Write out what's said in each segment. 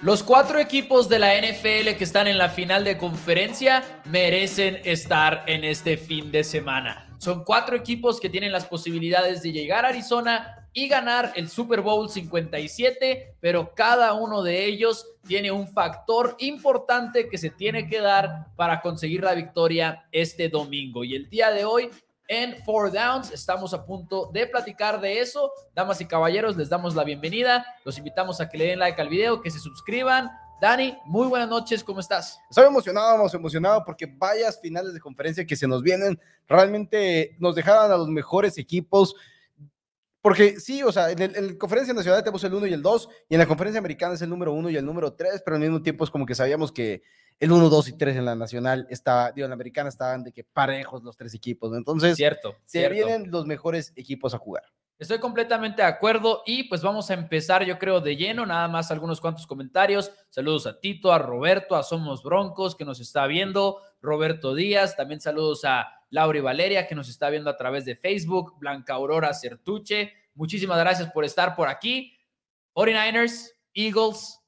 Los cuatro equipos de la NFL que están en la final de conferencia merecen estar en este fin de semana. Son cuatro equipos que tienen las posibilidades de llegar a Arizona y ganar el Super Bowl 57, pero cada uno de ellos tiene un factor importante que se tiene que dar para conseguir la victoria este domingo. Y el día de hoy en Four Downs. Estamos a punto de platicar de eso. Damas y caballeros, les damos la bienvenida. Los invitamos a que le den like al video, que se suscriban. Dani, muy buenas noches, ¿cómo estás? Estoy emocionado, emocionado porque vayas finales de conferencia que se nos vienen. Realmente nos dejaban a los mejores equipos. Porque sí, o sea, en, la conferencia nacional tenemos el 1 y el 2, y en la conferencia americana es el número 1 y el número 3, pero al mismo tiempo es como que sabíamos que el 1, 2 y 3 en la nacional estaba, digo, en la americana estaban de que parejos los tres equipos. Entonces, cierto, se vienen los mejores equipos a jugar. Estoy completamente de acuerdo y pues vamos a empezar, yo creo, de lleno, nada más algunos cuantos comentarios. Saludos a Tito, a Roberto, a Somos Broncos que nos está viendo, Roberto Díaz, también saludos a Laura y Valeria que nos está viendo a través de Facebook, Blanca Aurora Certuche, muchísimas gracias por estar por aquí. 49ers, Eagles,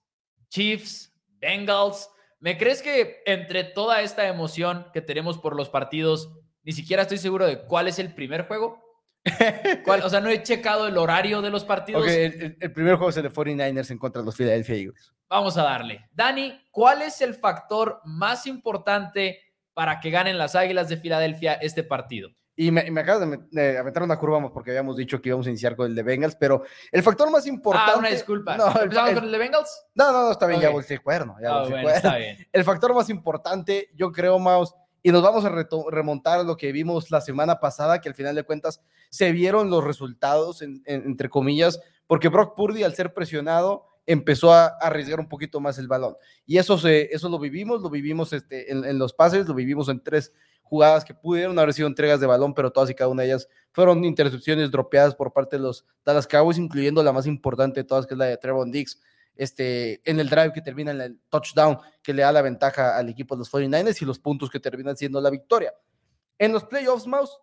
Chiefs, Bengals, ¿Me crees que entre toda esta emoción que tenemos por los partidos, ni siquiera estoy seguro de cuál es el primer juego? O sea, no he checado el horario de los partidos. el, primer juego es el de 49ers en contra de los Philadelphia Eagles. Vamos a darle. Dani, ¿cuál es el factor más importante para que ganen las Águilas de Filadelfia este partido? Y me, me acabas de, aventar una curva porque habíamos dicho que íbamos a iniciar con el de Bengals, pero el factor más importante. Ah, una disculpa. No, ¿Empezamos con el de Bengals? No, no, no, está bien, ya volteé el cuerno. Ya ah, bueno, Está bien. El factor más importante, yo creo, Maus, y nos vamos a remontar a lo que vimos la semana pasada, que al final de cuentas se vieron los resultados, entre comillas, porque Brock Purdy, al ser presionado, empezó a, arriesgar un poquito más el balón. Y eso, se, eso lo vivimos, lo vivimos este, en, en los pases, lo vivimos en tres jugadas que pudieron haber sido entregas de balón, pero todas y cada una de ellas fueron intercepciones dropeadas por parte de los Dallas Cowboys, incluyendo la más importante de todas, que es la de Trevon Diggs, este, en el drive que termina en el touchdown, que le da la ventaja al equipo de los 49ers y los puntos que terminan siendo la victoria. En los playoffs, Mouse,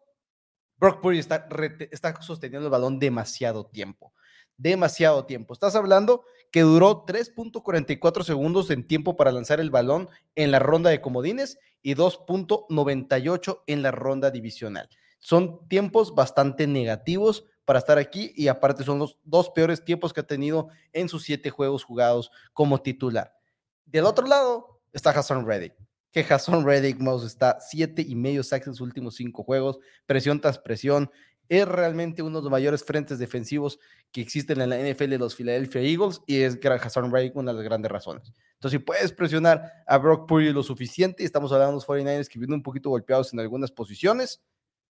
Brock Purdy está, está sosteniendo el balón demasiado tiempo demasiado tiempo. Estás hablando que duró 3.44 segundos en tiempo para lanzar el balón en la ronda de comodines y 2.98 en la ronda divisional. Son tiempos bastante negativos para estar aquí y aparte son los dos peores tiempos que ha tenido en sus siete juegos jugados como titular. Del otro lado está Hassan Reddick, que Hassan Reddick Mouse está siete y medio sacks en sus últimos cinco juegos, presión tras presión, es realmente uno de los mayores frentes defensivos que existen en la NFL de los Philadelphia Eagles y es Hassan Reddick una de las grandes razones. Entonces, si puedes presionar a Brock Purdy lo suficiente, estamos hablando de los 49ers que vienen un poquito golpeados en algunas posiciones,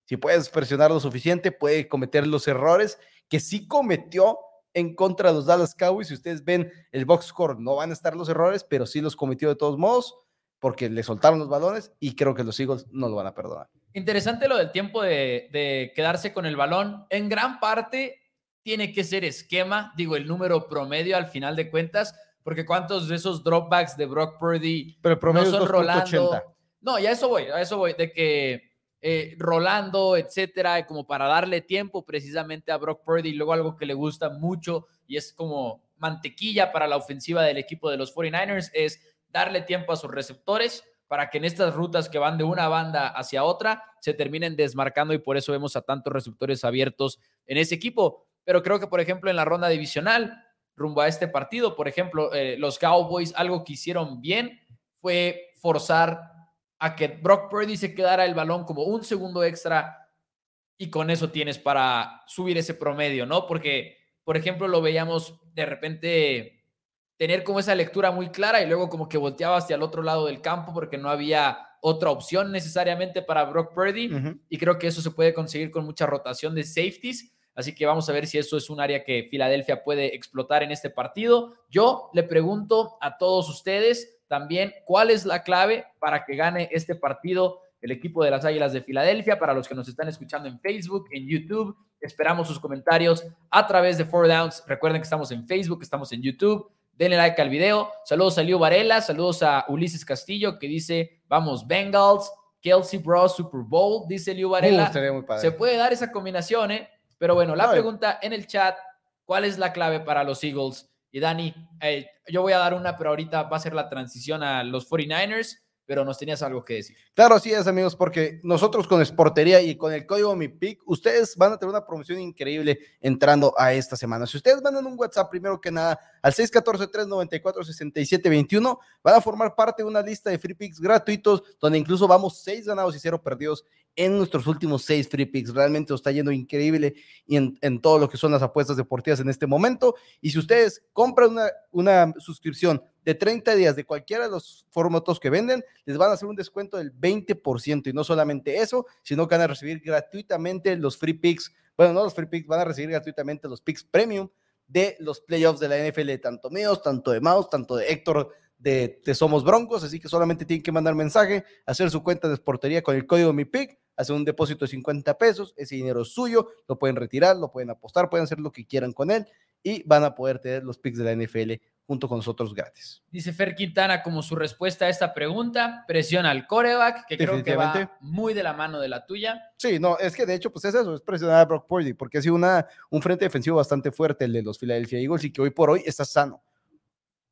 si puedes presionar lo suficiente, puede cometer los errores que sí cometió en contra de los Dallas Cowboys. Si ustedes ven el box score, no van a estar los errores, pero sí los cometió de todos modos porque le soltaron los balones y creo que los Eagles no lo van a perdonar. Interesante lo del tiempo de, quedarse con el balón. En gran parte tiene que ser esquema, digo, el número promedio al final de cuentas, porque cuántos de esos dropbacks de Brock Purdy Pero no son Rolando. No, ya eso voy, a eso voy, de que eh, Rolando, etcétera, como para darle tiempo precisamente a Brock Purdy, luego algo que le gusta mucho y es como mantequilla para la ofensiva del equipo de los 49ers es darle tiempo a sus receptores para que en estas rutas que van de una banda hacia otra se terminen desmarcando y por eso vemos a tantos receptores abiertos en ese equipo. Pero creo que, por ejemplo, en la ronda divisional, rumbo a este partido, por ejemplo, eh, los Cowboys, algo que hicieron bien fue forzar a que Brock Purdy se quedara el balón como un segundo extra y con eso tienes para subir ese promedio, ¿no? Porque, por ejemplo, lo veíamos de repente tener como esa lectura muy clara y luego como que volteaba hacia el otro lado del campo porque no había otra opción necesariamente para Brock Purdy y creo que eso se puede conseguir con mucha rotación de safeties. Así que vamos a ver si eso es un área que Filadelfia puede explotar en este partido. Yo le pregunto a todos ustedes también cuál es la clave para que gane este partido el equipo de las Águilas de Filadelfia. Para los que nos están escuchando en Facebook, en YouTube, esperamos sus comentarios a través de Four Downs. Recuerden que estamos en Facebook, estamos en YouTube denle like al video. Saludos a Liu Varela, saludos a Ulises Castillo que dice, vamos Bengals, Kelsey Bros Super Bowl, dice Liu Varela. Uh, Se puede dar esa combinación, ¿eh? Pero bueno, la pregunta en el chat, ¿cuál es la clave para los Eagles Y Dani, eh, yo voy a dar una, pero ahorita va a ser la transición a los 49ers pero nos tenías algo que decir. Claro, así es, amigos, porque nosotros con Sportería y con el código MIPIC, ustedes van a tener una promoción increíble entrando a esta semana. Si ustedes mandan un WhatsApp, primero que nada, al 614-394-6721, van a formar parte de una lista de free picks gratuitos, donde incluso vamos seis ganados y cero perdidos en nuestros últimos seis free picks. Realmente está yendo increíble y en, en, todo lo que son las apuestas deportivas en este momento. Y si ustedes compran una, una suscripción de 30 días de cualquiera de los formatos que venden, les van a hacer un descuento del 20%. Y no solamente eso, sino que van a recibir gratuitamente los free picks. Bueno, no los free picks, van a recibir gratuitamente los picks premium de los playoffs de la NFL, tanto míos, tanto de Maus, tanto de Héctor de, Somos Broncos, así que solamente tienen que mandar mensaje, hacer su cuenta de esportería con el código MIPIC, hacer un depósito de 50 pesos, ese dinero es suyo, lo pueden retirar, lo pueden apostar, pueden hacer lo que quieran con él y van a poder tener los picks de la NFL junto con nosotros gratis. Dice Fer Quintana como su respuesta a esta pregunta, presiona al coreback, que creo que va muy de la mano de la tuya. Sí, no, es que de hecho pues es eso, es presionar a Brock Purdy, porque ha sido una, un frente defensivo bastante fuerte el de los Philadelphia Eagles y que hoy por hoy está sano.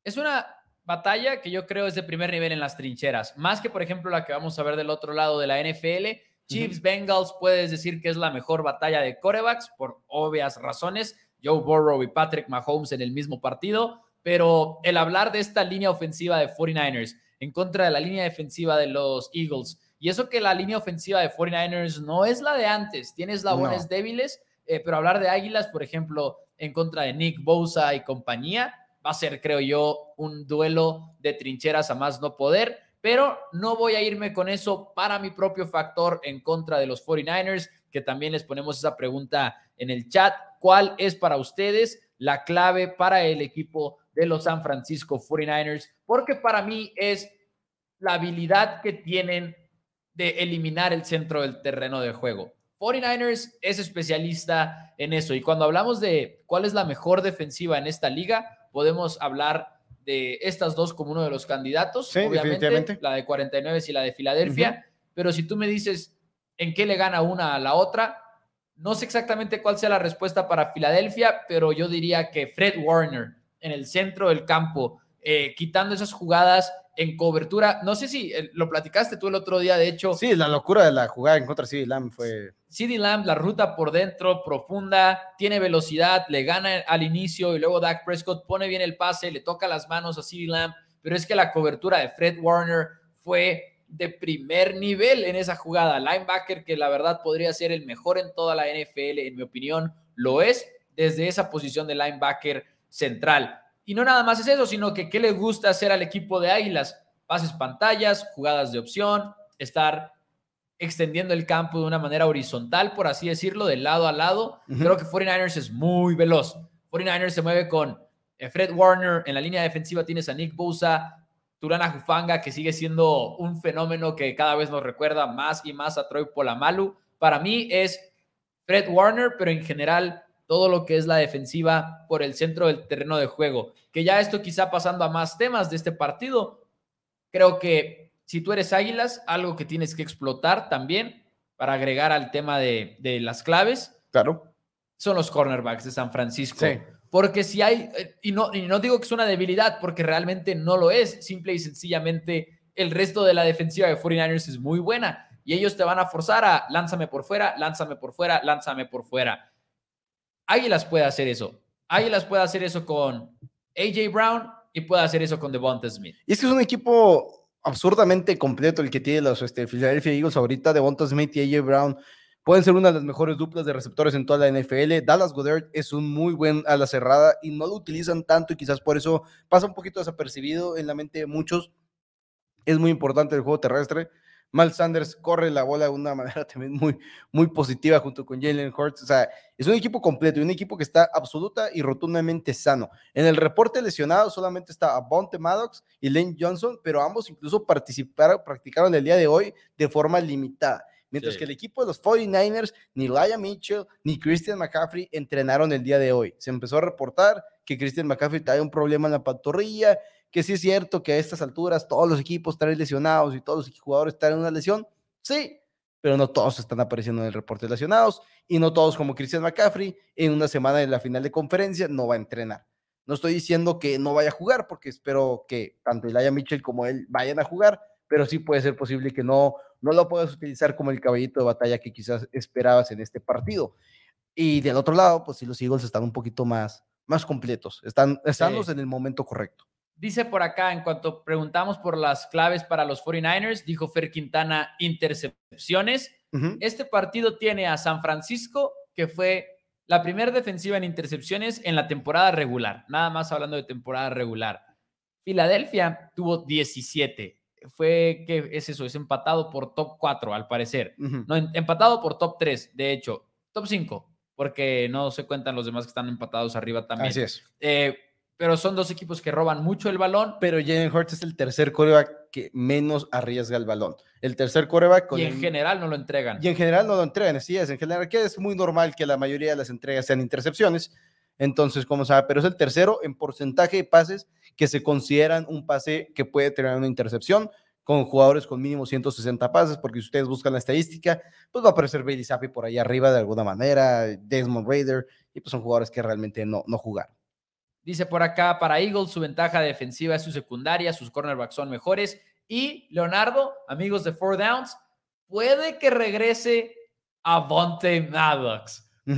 Es una batalla que yo creo es de primer nivel en las trincheras, más que por ejemplo la que vamos a ver del otro lado de la NFL. Chiefs Bengals puedes decir que es la mejor batalla de corebacks por obvias razones. Joe Burrow y Patrick Mahomes en el mismo partido pero el hablar de esta línea ofensiva de 49ers en contra de la línea defensiva de los Eagles, y eso que la línea ofensiva de 49ers no es la de antes, tiene eslabones débiles, eh, pero hablar de Águilas, por ejemplo, en contra de Nick Bosa y compañía, va a ser, creo yo, un duelo de trincheras a más no poder, pero no voy a irme con eso para mi propio factor en contra de los 49ers, que también les ponemos esa pregunta en el chat. ¿Cuál es para ustedes la clave para el equipo de los San Francisco 49ers, porque para mí es la habilidad que tienen de eliminar el centro del terreno de juego. 49ers es especialista en eso y cuando hablamos de cuál es la mejor defensiva en esta liga, podemos hablar de estas dos como uno de los candidatos, obviamente, la de 49 y la de Filadelfia, pero si tú me dices en qué le gana una a la otra, no sé exactamente cuál sea la respuesta para Filadelfia, pero yo diría que Fred Warner en el centro del campo, eh, quitando esas jugadas en cobertura. No sé si eh, lo platicaste tú el otro día, de hecho. Sí, la locura de la jugada en contra de CD Lamb fue. CD Lamb, la ruta por dentro, profunda, tiene velocidad, le gana al inicio y luego Dak Prescott pone bien el pase, le toca las manos a CD Lamb, pero es que la cobertura de Fred Warner fue de primer nivel en esa jugada. Linebacker que la verdad podría ser el mejor en toda la NFL, en mi opinión, lo es desde esa posición de linebacker central. Y no nada más es eso, sino que qué le gusta hacer al equipo de Águilas. Pases pantallas, jugadas de opción, estar extendiendo el campo de una manera horizontal, por así decirlo, de lado a lado. Creo que 49ers es muy veloz. 49ers se mueve con eh, Fred Warner, en la línea defensiva tienes a Nick Bosa, Turana Jufanga, que sigue siendo un fenómeno que cada vez nos recuerda más y más a Troy Polamalu. Para mí es Fred Warner, pero en general todo lo que es la defensiva por el centro del terreno de juego. Que ya esto quizá pasando a más temas de este partido, creo que si tú eres Águilas, algo que tienes que explotar también para agregar al tema de, las claves. Claro. Son los cornerbacks de San Francisco. Porque si hay, y no, y no digo que es una debilidad, porque realmente no lo es, simple y sencillamente el resto de la defensiva de 49ers es muy buena y ellos te van a forzar a lánzame por fuera, lánzame por fuera, lánzame por fuera. Águilas puede hacer eso. Águilas puede hacer eso con AJ Brown y puede hacer eso con Devonta Smith. Y es que es un equipo absurdamente completo el que tiene los este, Philadelphia Eagles ahorita. Devonta Smith y AJ Brown pueden ser una de las mejores duplas de receptores en toda la NFL. Dallas Goddard es un muy buen a la cerrada y no lo utilizan tanto y quizás por eso pasa un poquito desapercibido en la mente de muchos. Es muy importante el juego terrestre. Mal Sanders corre la bola de una manera también muy, muy positiva junto con Jalen Hurts. O sea, es un equipo completo y un equipo que está absoluta y rotundamente sano. En el reporte lesionado solamente está Bonte Maddox y Lane Johnson, pero ambos incluso participaron, practicaron el día de hoy de forma limitada. Mientras que el equipo de los 49ers, ni Laia Mitchell ni Christian McCaffrey entrenaron el día de hoy. Se empezó a reportar que Christian McCaffrey trae un problema en la pantorrilla, que sí es cierto que a estas alturas todos los equipos están lesionados y todos los jugadores están en una lesión, sí, pero no todos están apareciendo en el reporte de lesionados y no todos como Christian McCaffrey en una semana de la final de conferencia no va a entrenar. No estoy diciendo que no vaya a jugar, porque espero que tanto Elijah Mitchell como él vayan a jugar, pero sí puede ser posible que no, no lo puedas utilizar como el caballito de batalla que quizás esperabas en este partido. Y del otro lado, pues sí, los Eagles están un poquito más, más completos, están, están en el momento correcto. Dice por acá, en cuanto preguntamos por las claves para los 49ers, dijo Fer Quintana, intercepciones. Este partido tiene a San Francisco, que fue la primera defensiva en intercepciones en la temporada regular, nada más hablando de temporada regular. Filadelfia tuvo 17. Fue, ¿qué es eso? Es empatado por top 4, al parecer. No, empatado por top 3, de hecho. Top 5, porque no se cuentan los demás que están empatados arriba también. Así es. Eh, pero son dos equipos que roban mucho el balón. Pero Jalen Hurts es el tercer coreback que menos arriesga el balón. El tercer coreback. y en general no lo entregan. Y en general no lo entregan, así es. En general, que es muy normal que la mayoría de las entregas sean intercepciones. Entonces, como sabe, pero es el tercero en porcentaje de pases que se consideran un pase que puede tener una intercepción con jugadores con mínimo 160 pases, porque si ustedes buscan la estadística, pues va a aparecer Bailey Zappi por ahí arriba de alguna manera, Desmond Raider, y pues son jugadores que realmente no, no jugaron. Dice por acá, para Eagles su ventaja defensiva es su secundaria, sus cornerbacks son mejores. Y Leonardo, amigos de Four Downs, puede que regrese a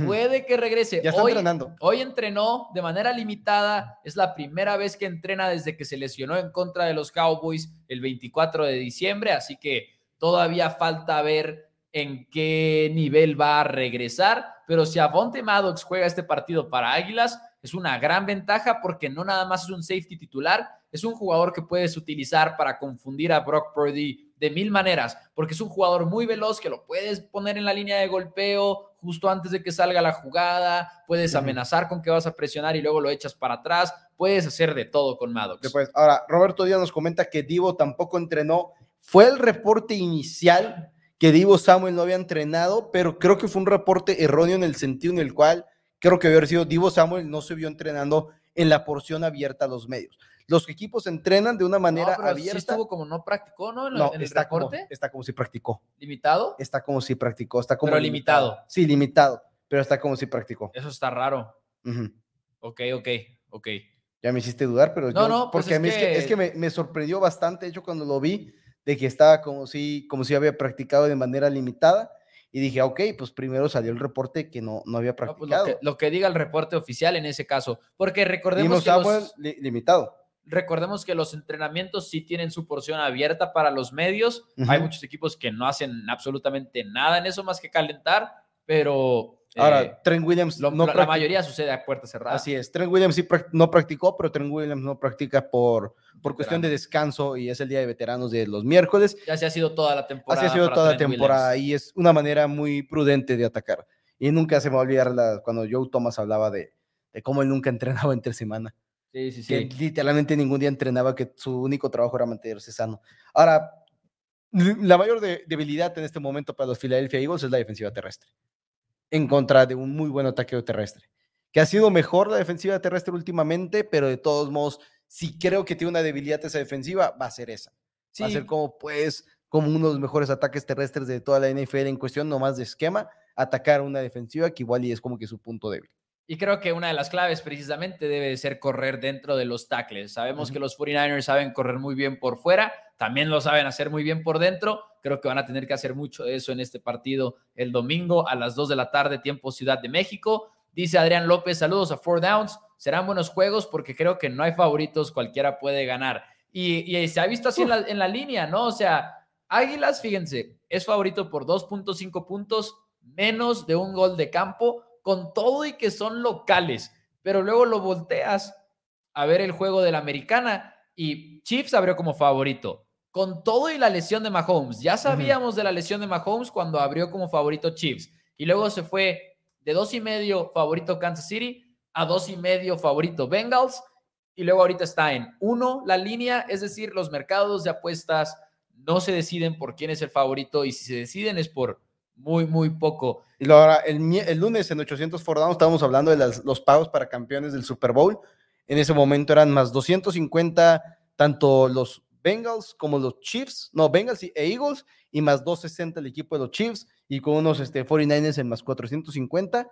Puede que regrese. Ya está hoy, entrenando. Hoy entrenó de manera limitada. Es la primera vez que entrena desde que se lesionó en contra de los Cowboys el 24 de diciembre. Así que todavía falta ver en qué nivel va a regresar. Pero si Avonte Maddox juega este partido para Águilas, es una gran ventaja porque no nada más es un safety titular, es un jugador que puedes utilizar para confundir a Brock Purdy de mil maneras, porque es un jugador muy veloz que lo puedes poner en la línea de golpeo justo antes de que salga la jugada, puedes amenazar con que vas a presionar y luego lo echas para atrás, puedes hacer de todo con Maddox. Después, ahora, Roberto Díaz nos comenta que Divo tampoco entrenó, fue el reporte inicial que Divo Samuel no había entrenado, pero creo que fue un reporte erróneo en el sentido en el cual creo que haber sido Divo Samuel, no se vio entrenando en la porción abierta a los medios. Los equipos entrenan de una manera abierta. Sí estuvo como no practicó, ¿no? no, está Como, está como si practicó. ¿Limitado? Está como si practicó. Está como pero limitado. Sí, limitado, pero está como si practicó. Eso está raro. Ok, ok, ok. Ya me hiciste dudar, pero no, no, pues porque a mí es que, me, me, sorprendió bastante, de hecho, cuando lo vi, de que estaba como si, como si había practicado de manera limitada y dije, ok, pues primero salió el reporte que no, no había pues, practicado. lo, que, diga el reporte oficial en ese caso, porque recordemos que los, limitado. Recordemos que los entrenamientos sí tienen su porción abierta para los medios. Hay muchos equipos que no hacen absolutamente nada en eso más que calentar, pero Ahora, eh, Trent Williams no la, la mayoría sucede a puerta cerrada. Así es. Trent Williams sí no practicó, pero Trent Williams no practica por, por cuestión de descanso y es el día de veteranos de los miércoles. Ya se ha sido toda la temporada. Así ha sido toda la temporada y es una manera muy prudente de atacar. Y nunca se me va a olvidar la, cuando Joe Thomas hablaba de, de cómo él nunca entrenaba entre semana. Sí, sí, sí. Que literalmente ningún día entrenaba, que su único trabajo era mantenerse sano. Ahora, la mayor debilidad en este momento para los Philadelphia Eagles es la defensiva terrestre en contra de un muy buen ataque terrestre. Que ha sido mejor la defensiva terrestre últimamente, pero de todos modos, si creo que tiene una debilidad esa defensiva, va a ser esa. Va a ser como, pues, como uno de los mejores ataques terrestres de toda la NFL en cuestión, nomás de esquema, atacar una defensiva que igual y es como que su punto débil. Y creo que una de las claves precisamente debe ser correr dentro de los tackles. Sabemos que los 49ers saben correr muy bien por fuera, también lo saben hacer muy bien por dentro. Creo que van a tener que hacer mucho de eso en este partido el domingo a las 2 de la tarde, tiempo Ciudad de México. Dice Adrián López, saludos a Four Downs. Serán buenos juegos porque creo que no hay favoritos, cualquiera puede ganar. Y, se ha visto así en la, en la línea, ¿no? O sea, Águilas, fíjense, es favorito por 2.5 puntos, menos de un gol de campo con todo y que son locales, pero luego lo volteas a ver el juego de la americana y Chiefs abrió como favorito. Con todo y la lesión de Mahomes, ya sabíamos de la lesión de Mahomes cuando abrió como favorito Chiefs y luego se fue de dos y medio favorito Kansas City a dos y medio favorito Bengals y luego ahorita está en uno la línea, es decir, los mercados de apuestas no se deciden por quién es el favorito y si se deciden es por muy, muy poco. Y ahora, el, el, lunes en 800 for estábamos hablando de los pagos para campeones del Super Bowl. En ese momento eran más 250, tanto los Bengals como los Chiefs, no, Bengals y Eagles, y más 260 el equipo de los Chiefs, y con unos este, 49ers en más 450.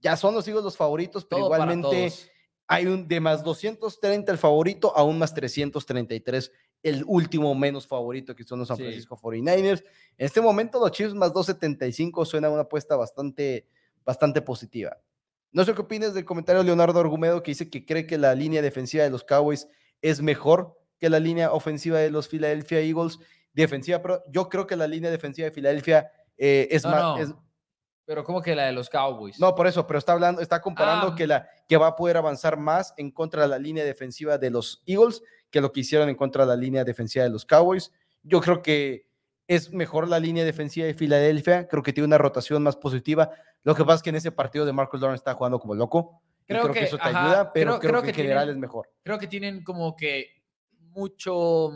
Ya son los Eagles los favoritos, pero igualmente hay un de más 230 el favorito a un más 333 el último menos favorito que son los San Francisco 49ers. En este momento los Chiefs más 275 suena una apuesta bastante, bastante positiva. No sé qué opinas del comentario de Leonardo Argumedo que dice que cree que la línea defensiva de los Cowboys es mejor que la línea ofensiva de los Philadelphia Eagles. Defensiva, pero yo creo que la línea defensiva de Filadelfia eh, es más... pero ¿cómo que la de los Cowboys? No, por eso, pero está hablando, está comparando ah. que, la, que va a poder avanzar más en contra de la línea defensiva de los Eagles que lo que hicieron en contra de la línea defensiva de los Cowboys. Yo creo que es mejor la línea defensiva de Filadelfia, creo que tiene una rotación más positiva. Lo que pasa es que en ese partido de Marcus Lawrence está jugando como loco. Creo, que, eso te ayuda, pero creo, que, en general es mejor. Creo que tienen como que mucho,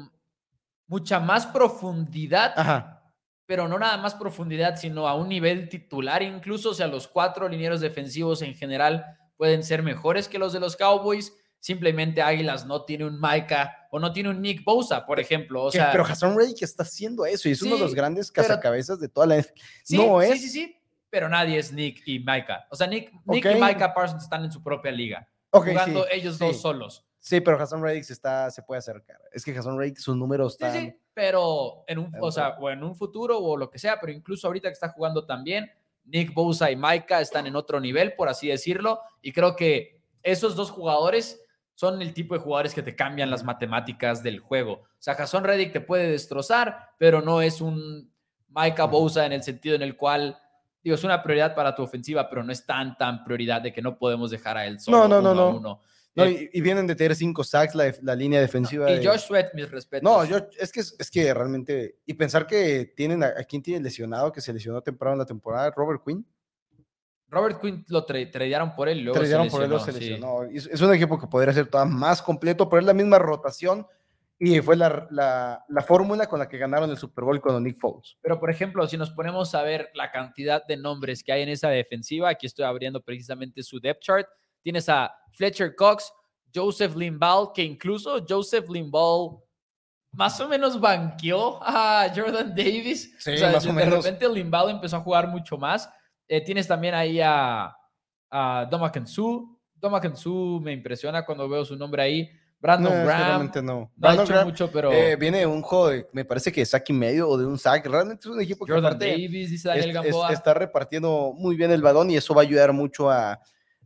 mucha más profundidad, pero no nada más profundidad, sino a un nivel titular incluso, o sea, los cuatro linieros defensivos en general pueden ser mejores que los de los Cowboys simplemente Águilas no tiene un Micah o no tiene un Nick Bosa, por ejemplo. O sea, pero Hassan Reddick está haciendo eso y es uno de los grandes cazacabezas de toda la sí, no es. Sí, sí, sí, pero nadie es Nick y Micah. O sea, Nick, Nick y Micah Parsons están en su propia liga, jugando ellos dos solos. Sí, pero Hassan se, está, se puede acercar. Es que Hassan Reddick, sus números están... Sí, sí, pero en un, o sea, o en un futuro o lo que sea, pero incluso ahorita que está jugando también, Nick Bosa y Micah están en otro nivel, por así decirlo, y creo que esos dos jugadores son el tipo de jugadores que te cambian las matemáticas del juego. O sea, Jason Reddick te puede destrozar, pero no es un Micah Bosa en el sentido en el cual, digo, es una prioridad para tu ofensiva, pero no es tan, tan prioridad de que no podemos dejar a él solo. No, no, no, no. Eh, y, vienen de tener cinco sacks la, línea defensiva. y Josh Sweat, mis respetos. No, yo, es, que, es que realmente. Y pensar que tienen a, a quien tiene lesionado, que se lesionó temprano en la temporada, Robert Quinn. Robert Quinn lo tradearon por él luego por él, lo Es un equipo que podría ser todavía más completo, pero es la misma rotación y fue la, la, la, fórmula con la que ganaron el Super Bowl con Nick Foles. Pero, por ejemplo, si nos ponemos a ver la cantidad de nombres que hay en esa defensiva, aquí estoy abriendo precisamente su depth chart, tienes a Fletcher Cox, Joseph Limball, que incluso Joseph Limball más o menos banqueó a Jordan Davis. Sí, más o de repente Limball empezó a jugar mucho más eh, tienes también ahí a, a Doma Kensu. Doma Kensu me impresiona cuando veo su nombre ahí. Brandon no, Graham. No. no ha mucho, pero. Eh, viene un juego me parece que sack y medio o de un sack. Realmente es un equipo que. Jordan Davis, dice Daniel Gamboa. está repartiendo muy bien el balón y eso va a ayudar mucho a,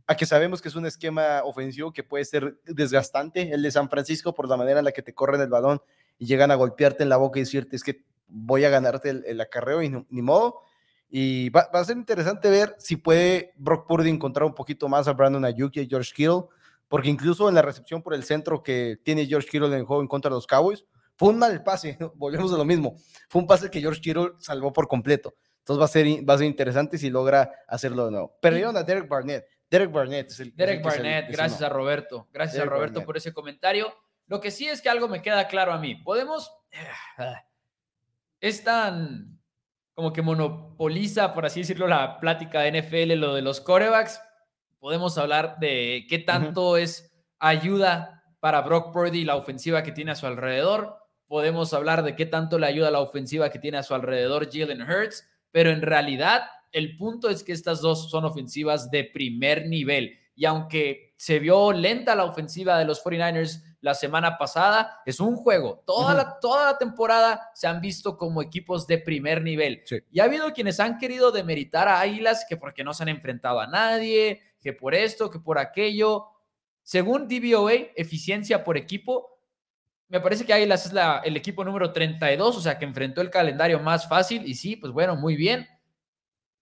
a que sabemos que es un esquema ofensivo que puede ser desgastante, el de San Francisco, por la manera en la que te corren el balón y llegan a golpearte en la boca y decirte es que voy a ganarte el, el acarreo y ni modo. Y va, a ser interesante ver si puede Brock Purdy encontrar un poquito más a Brandon Ayuk y a George Kittle, porque incluso en la recepción por el centro que tiene George Kittle en el juego en contra de los Cowboys, fue un mal pase, volvemos a lo mismo, fue un pase que George Kittle salvó por completo. Entonces va a ser, va a ser interesante si logra hacerlo de nuevo. Perdieron a Derek Barnett. Derek Barnett es el Derek Barnett, gracias a Roberto. Gracias a Roberto por ese comentario. Lo que sí es que algo me queda claro a mí. Podemos. Es tan como que monopoliza, por así decirlo, la plática de NFL, lo de los corebacks, podemos hablar de qué tanto es ayuda para Brock Purdy la ofensiva que tiene a su alrededor. Podemos hablar de qué tanto le ayuda la ofensiva que tiene a su alrededor Jalen Hurts, pero en realidad el punto es que estas dos son ofensivas de primer nivel. Y aunque se vio lenta la ofensiva de los 49ers la semana pasada, es un juego. Toda, la, toda la temporada se han visto como equipos de primer nivel. Y ha habido quienes han querido demeritar a Águilas que porque no se han enfrentado a nadie, que por esto, que por aquello. Según DVOA, eficiencia por equipo, me parece que Águilas es la, el equipo número 32, o sea, que enfrentó el calendario más fácil. Y sí, pues bueno, muy bien.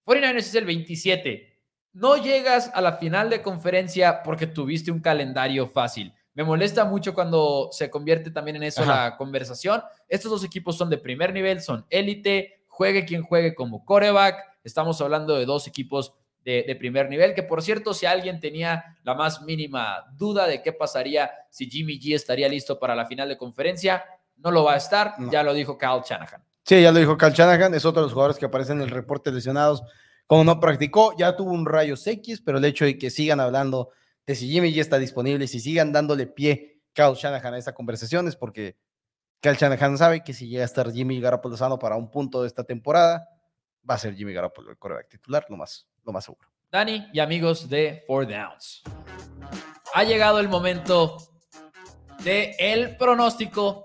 49ers es el 27. No llegas a la final de conferencia porque tuviste un calendario fácil. Me molesta mucho cuando se convierte también en eso la conversación. Estos dos equipos son de primer nivel, son élite, juegue quien juegue como coreback. Estamos hablando de dos equipos de, primer nivel, que por cierto, si alguien tenía la más mínima duda de qué pasaría si Jimmy G estaría listo para la final de conferencia, no lo va a estar, ya lo dijo Kyle Shanahan. Sí, ya lo dijo Kyle Shanahan, es otro de los jugadores que aparecen en el reporte lesionados. Como no practicó, ya tuvo un rayo X, pero el hecho de que sigan hablando de si Jimmy ya está disponible, si sigan dándole pie Kyle Shanahan a esta conversación, es porque Kyle Shanahan sabe que si llega a estar Jimmy Garoppolo sano para un punto de esta temporada, va a ser Jimmy Garoppolo el coreback titular, lo más, lo más seguro. Dani y amigos de Four Downs. ha llegado el momento de el pronóstico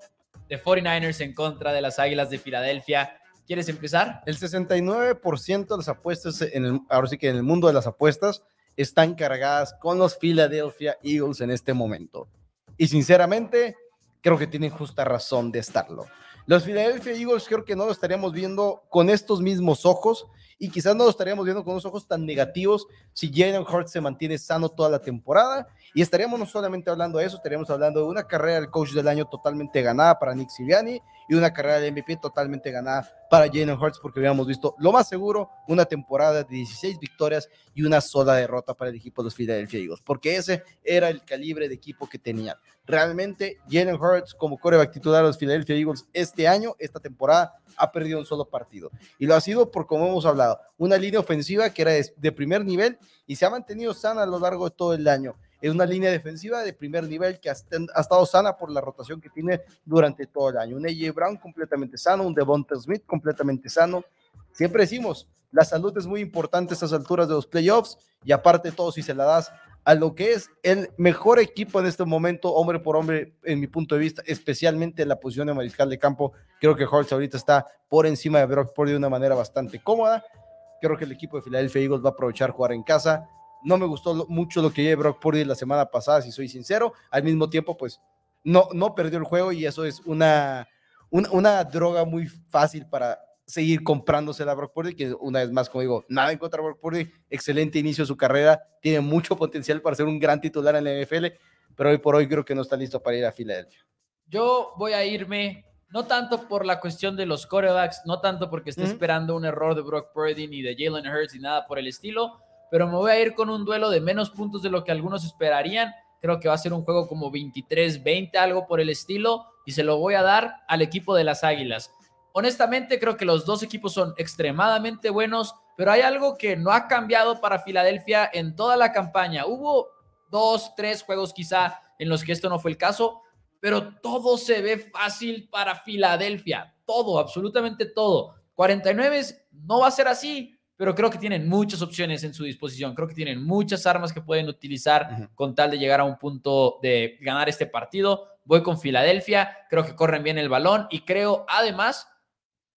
de 49ers en contra de las Águilas de Filadelfia. ¿Quieres empezar? El 69% de las apuestas, en el, ahora sí que en el mundo de las apuestas, están cargadas con los Philadelphia Eagles en este momento. Y sinceramente, creo que tienen justa razón de estarlo. Los Philadelphia Eagles creo que no lo estaríamos viendo con estos mismos ojos y quizás no lo estaríamos viendo con unos ojos tan negativos si Jalen Hurts se mantiene sano toda la temporada y estaríamos no solamente hablando de eso, estaríamos hablando de una carrera del coach del año totalmente ganada para Nick Sirianni y una carrera de MVP totalmente ganada para Jalen Hurts porque habíamos visto lo más seguro una temporada de 16 victorias y una sola derrota para el equipo de los Philadelphia Eagles, porque ese era el calibre de equipo que tenían. Realmente Jalen Hurts como coreback titular de los Philadelphia Eagles este año, esta temporada, ha perdido un solo partido. Y lo ha sido por, como hemos hablado, una línea ofensiva que era de, primer nivel y se ha mantenido sana a lo largo de todo el año. Es una línea defensiva de primer nivel que ha, estado sana por la rotación que tiene durante todo el año. Un AJ Brown completamente sano, un Devonta Smith completamente sano. Siempre decimos, la salud es muy importante a estas alturas de los playoffs y aparte todo si se la das a lo que es el mejor equipo en este momento, hombre por hombre, en mi punto de vista, especialmente en la posición de mariscal de campo. Creo que Hortz ahorita está por encima de Brock Purdy de una manera bastante cómoda. Creo que el equipo de Philadelphia Eagles va a aprovechar jugar en casa. No me gustó mucho lo que lleve Brock Purdy la semana pasada, si soy sincero. Al mismo tiempo, pues no, no perdió el juego y eso es una, una, una droga muy fácil para, seguir comprándose la Brock Purdy, que una vez más, como digo, nada en contra de Brock Purdy, excelente inicio de su carrera, tiene mucho potencial para ser un gran titular en la NFL, pero hoy por hoy creo que no está listo para ir a Filadelfia. Yo voy a irme, no tanto por la cuestión de los corebacks, no tanto porque esté esperando un error de Brock Purdy ni de Jalen Hurts ni nada por el estilo, pero me voy a ir con un duelo de menos puntos de lo que algunos esperarían. Creo que va a ser un juego como 23-20, algo por el estilo, y se lo voy a dar al equipo de las Águilas. Honestamente, creo que los dos equipos son extremadamente buenos, pero hay algo que no ha cambiado para Filadelfia en toda la campaña. Hubo dos, tres juegos quizá en los que esto no fue el caso, pero todo se ve fácil para Filadelfia. Todo, absolutamente todo. 49 no va a ser así, pero creo que tienen muchas opciones en su disposición. Creo que tienen muchas armas que pueden utilizar con tal de llegar a un punto de ganar este partido. Voy con Filadelfia, creo que corren bien el balón y creo además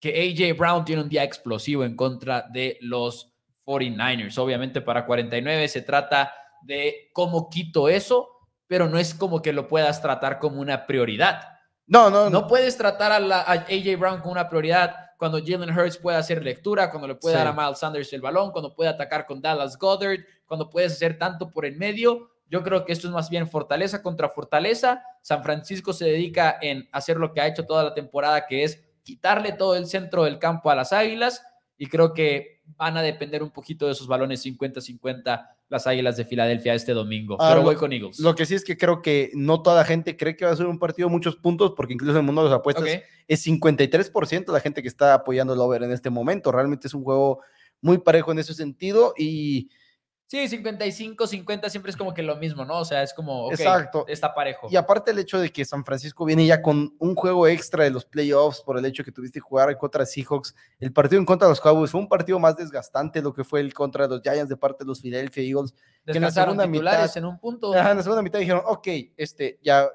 que AJ Brown tiene un día explosivo en contra de los 49ers. Obviamente para 49 se trata de cómo quito eso, pero no es como que lo puedas tratar como una prioridad. No, no, no. puedes tratar a, AJ Brown como una prioridad cuando Jalen Hurts puede hacer lectura, cuando le puede dar a Miles Sanders el balón, cuando puede atacar con Dallas Goddard, cuando puedes hacer tanto por el medio. Yo creo que esto es más bien fortaleza contra fortaleza. San Francisco se dedica en hacer lo que ha hecho toda la temporada, que es quitarle todo el centro del campo a las Águilas y creo que van a depender un poquito de esos balones 50-50 las Águilas de Filadelfia este domingo. Ah, pero voy con Eagles. Lo que sí es que creo que no toda la gente cree que va a ser un partido de muchos puntos, porque incluso en el mundo de las apuestas es 53% la gente que está apoyando el over en este momento. Realmente es un juego muy parejo en ese sentido y Sí, 55, 50 siempre es como que lo mismo, ¿no? O sea, es como, Exacto. está parejo. Y aparte el hecho de que San Francisco viene ya con un juego extra de los playoffs por el hecho que tuviste que jugar contra Seahawks, el partido en contra de los Cowboys fue un partido más desgastante lo que fue el contra de los Giants de parte de los Philadelphia Eagles. Que en la segunda mitad, en un punto. en la segunda mitad dijeron, ok, este, ya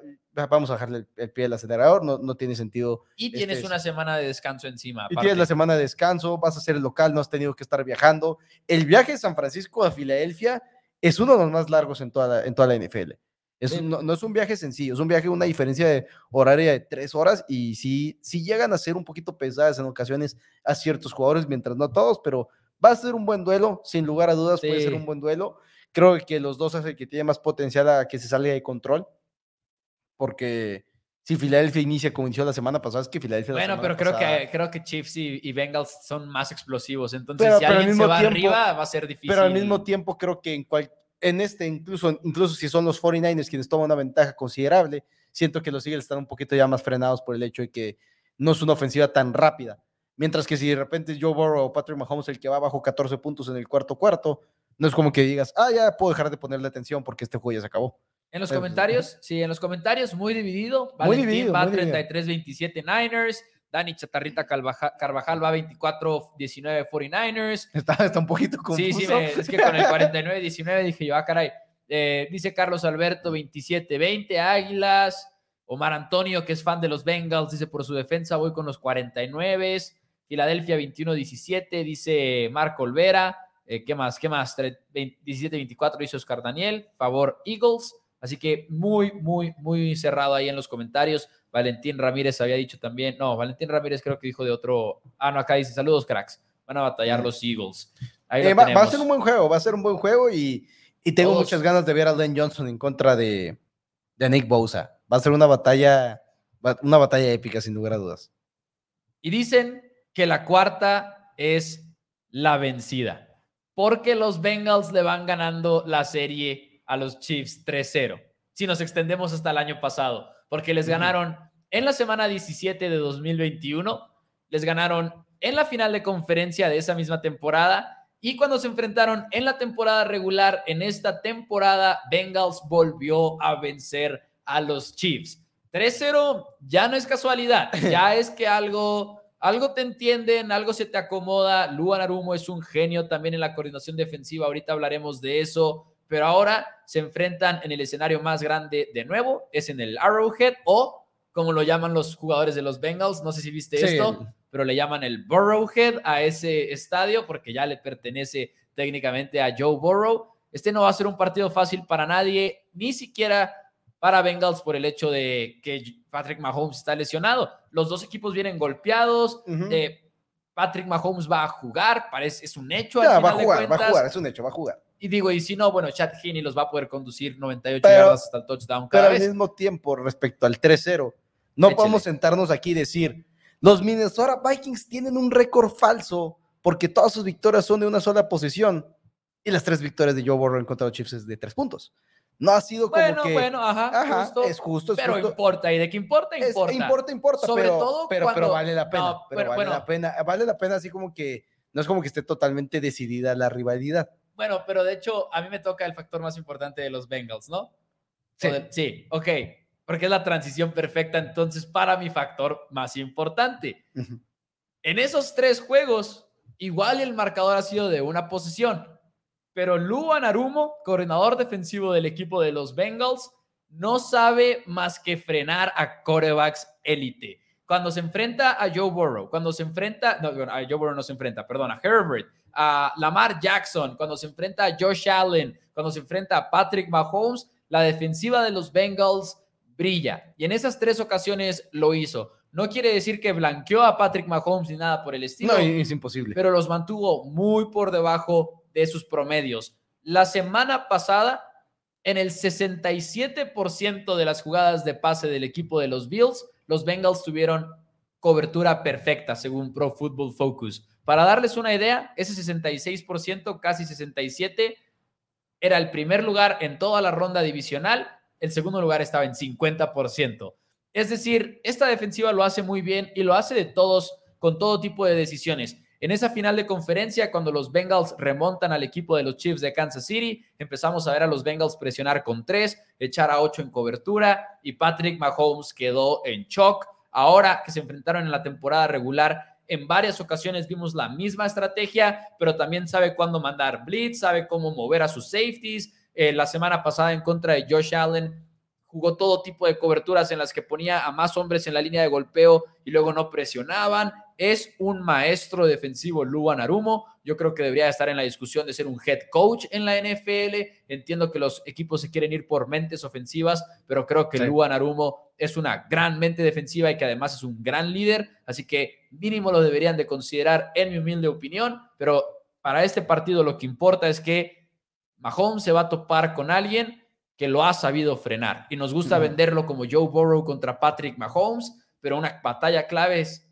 vamos a dejarle el, pie al acelerador, no, no tiene sentido. Y tienes este, una semana de descanso encima. Y tienes la semana de descanso, vas a ser el local, no has tenido que estar viajando. El viaje de San Francisco a Filadelfia es uno de los más largos en toda la, en toda la NFL. Es, no, es un viaje sencillo, es un viaje una diferencia de horaria de tres horas y sí, sí llegan a ser un poquito pesadas en ocasiones a ciertos jugadores, mientras no a todos, pero va a ser un buen duelo, sin lugar a dudas puede ser un buen duelo. Creo que los dos hacen que tiene más potencial a que se salga de control porque si Filadelfia inicia como inició la semana pasada, es que Filadelfia. Bueno, pero creo que, creo que Chiefs y, Bengals son más explosivos. Entonces, si alguien se va arriba, va a ser difícil. Pero al mismo tiempo, creo que en, cual, en este, incluso, incluso si son los 49ers quienes toman una ventaja considerable, siento que los Eagles están un poquito ya más frenados por el hecho de que no es una ofensiva tan rápida. Mientras que si de repente Joe Burrow o Patrick Mahomes el que va bajo 14 puntos en el cuarto cuarto, no es como que digas, ah, ya puedo dejar de ponerle atención porque este juego ya se acabó. En los comentarios, sí, en los comentarios, muy dividido. Valentín muy dividido, va 33-27 Niners. Dani Chatarrita Carvajal va 24-19 49ers. Está, está un poquito confuso. Sí, sí, es que con el 49-19 dije yo, ah, caray. Eh, dice Carlos Alberto 27-20, Águilas. Omar Antonio, que es fan de los Bengals, dice por su defensa voy con los 49. Filadelfia 21-17, dice Marco Olvera. Eh, ¿Qué más? ¿Qué más? 17-24 dice Oscar Daniel. Favor Eagles. Así que muy, muy, muy cerrado ahí en los comentarios. Valentín Ramírez había dicho también. No, Valentín Ramírez creo que dijo de otro. Ah, no, acá dice saludos, cracks. Van a batallar los Eagles. Eh, va, a ser un buen juego, va a ser un buen juego y, y tengo muchas ganas de ver a Len Johnson en contra de, de Nick Bosa. Va a ser una batalla, una batalla épica, sin lugar a dudas. Y dicen que la cuarta es la vencida, porque los Bengals le van ganando la serie a los Chiefs 3-0. Si nos extendemos hasta el año pasado, porque les ganaron en la semana 17 de 2021, les ganaron en la final de conferencia de esa misma temporada y cuando se enfrentaron en la temporada regular, en esta temporada, Bengals volvió a vencer a los Chiefs. 3-0 ya no es casualidad, ya es que algo, algo te entienden, algo se te acomoda. Luan Arumo es un genio también en la coordinación defensiva, ahorita hablaremos de eso, pero ahora se enfrentan en el escenario más grande de nuevo, es en el Arrowhead o como lo llaman los jugadores de los Bengals, no sé si viste esto, pero le llaman el Burrowhead a ese estadio porque ya le pertenece técnicamente a Joe Burrow. Este no va a ser un partido fácil para nadie, ni siquiera para Bengals por el hecho de que Patrick Mahomes está lesionado. Los dos equipos vienen golpeados. Eh, Patrick Mahomes va a jugar, parece, es un hecho. va a jugar, va a jugar, es un hecho, va a jugar. Y digo, y si no, bueno, Chad Heaney los va a poder conducir 98 yardas hasta el touchdown cada pero al mismo tiempo, respecto al 3-0, no podemos sentarnos aquí y decir, los Minnesota Vikings tienen un récord falso porque todas sus victorias son de una sola posesión y las tres victorias de Joe Burrow en contra de los Chiefs es de tres puntos. No ha sido como bueno, que... Bueno, ajá, justo, es justo, es pero importa, y de qué importa, importa. importa, importa, Sobre pero, todo pero, pero vale la pena, pero vale la pena, vale la pena así como que, no es como que esté totalmente decidida la rivalidad. Bueno, pero de hecho, a mí me toca el factor más importante de los Bengals, ¿no? Sí, sí ok, porque es la transición perfecta entonces para mi factor más importante. En esos tres juegos, igual el marcador ha sido de una posición, pero Luan Arumo, coordinador defensivo del equipo de los Bengals, no sabe más que frenar a corebacks élite. Cuando se enfrenta a Joe Burrow, cuando se enfrenta, no, a Joe Burrow no se enfrenta, perdón, a Herbert, a Lamar Jackson, cuando se enfrenta a Josh Allen, cuando se enfrenta a Patrick Mahomes, la defensiva de los Bengals brilla. Y en esas tres ocasiones lo hizo. No quiere decir que blanqueó a Patrick Mahomes ni nada por el estilo. No, es imposible. Pero los mantuvo muy por debajo de sus promedios. La semana pasada, en el 67% de las jugadas de pase del equipo de los Bills, los Bengals tuvieron cobertura perfecta, según Pro Football Focus. Para darles una idea, ese 66%, casi 67%, era el primer lugar en toda la ronda divisional el segundo lugar estaba en 50%. Es decir, esta defensiva lo hace muy bien y lo hace de todos, con todo tipo de decisiones. En esa final de conferencia, cuando los Bengals remontan al equipo de los Chiefs de Kansas City, empezamos a ver a los Bengals presionar con tres, echar a ocho en cobertura y Patrick Mahomes quedó en shock. Ahora que se enfrentaron en la temporada regular, en varias ocasiones vimos la misma estrategia, pero también sabe cuándo mandar blitz, sabe cómo mover a sus safeties, eh, la semana pasada en contra de Josh Allen. Jugó todo tipo de coberturas en las que ponía a más hombres en la línea de golpeo y luego no presionaban. Es un maestro defensivo, Luan Arumo. Yo creo que debería estar en la discusión de ser un head coach en la NFL. Entiendo que los equipos se quieren ir por mentes ofensivas, pero creo que Luan Arumo es una gran mente defensiva y que además es un gran líder. Así que mínimo lo deberían de considerar en mi humilde opinión. Pero para este partido lo que importa es que Mahomes se va a topar con alguien que lo ha sabido frenar. Y nos gusta venderlo como Joe Burrow contra Patrick Mahomes, pero una batalla clave es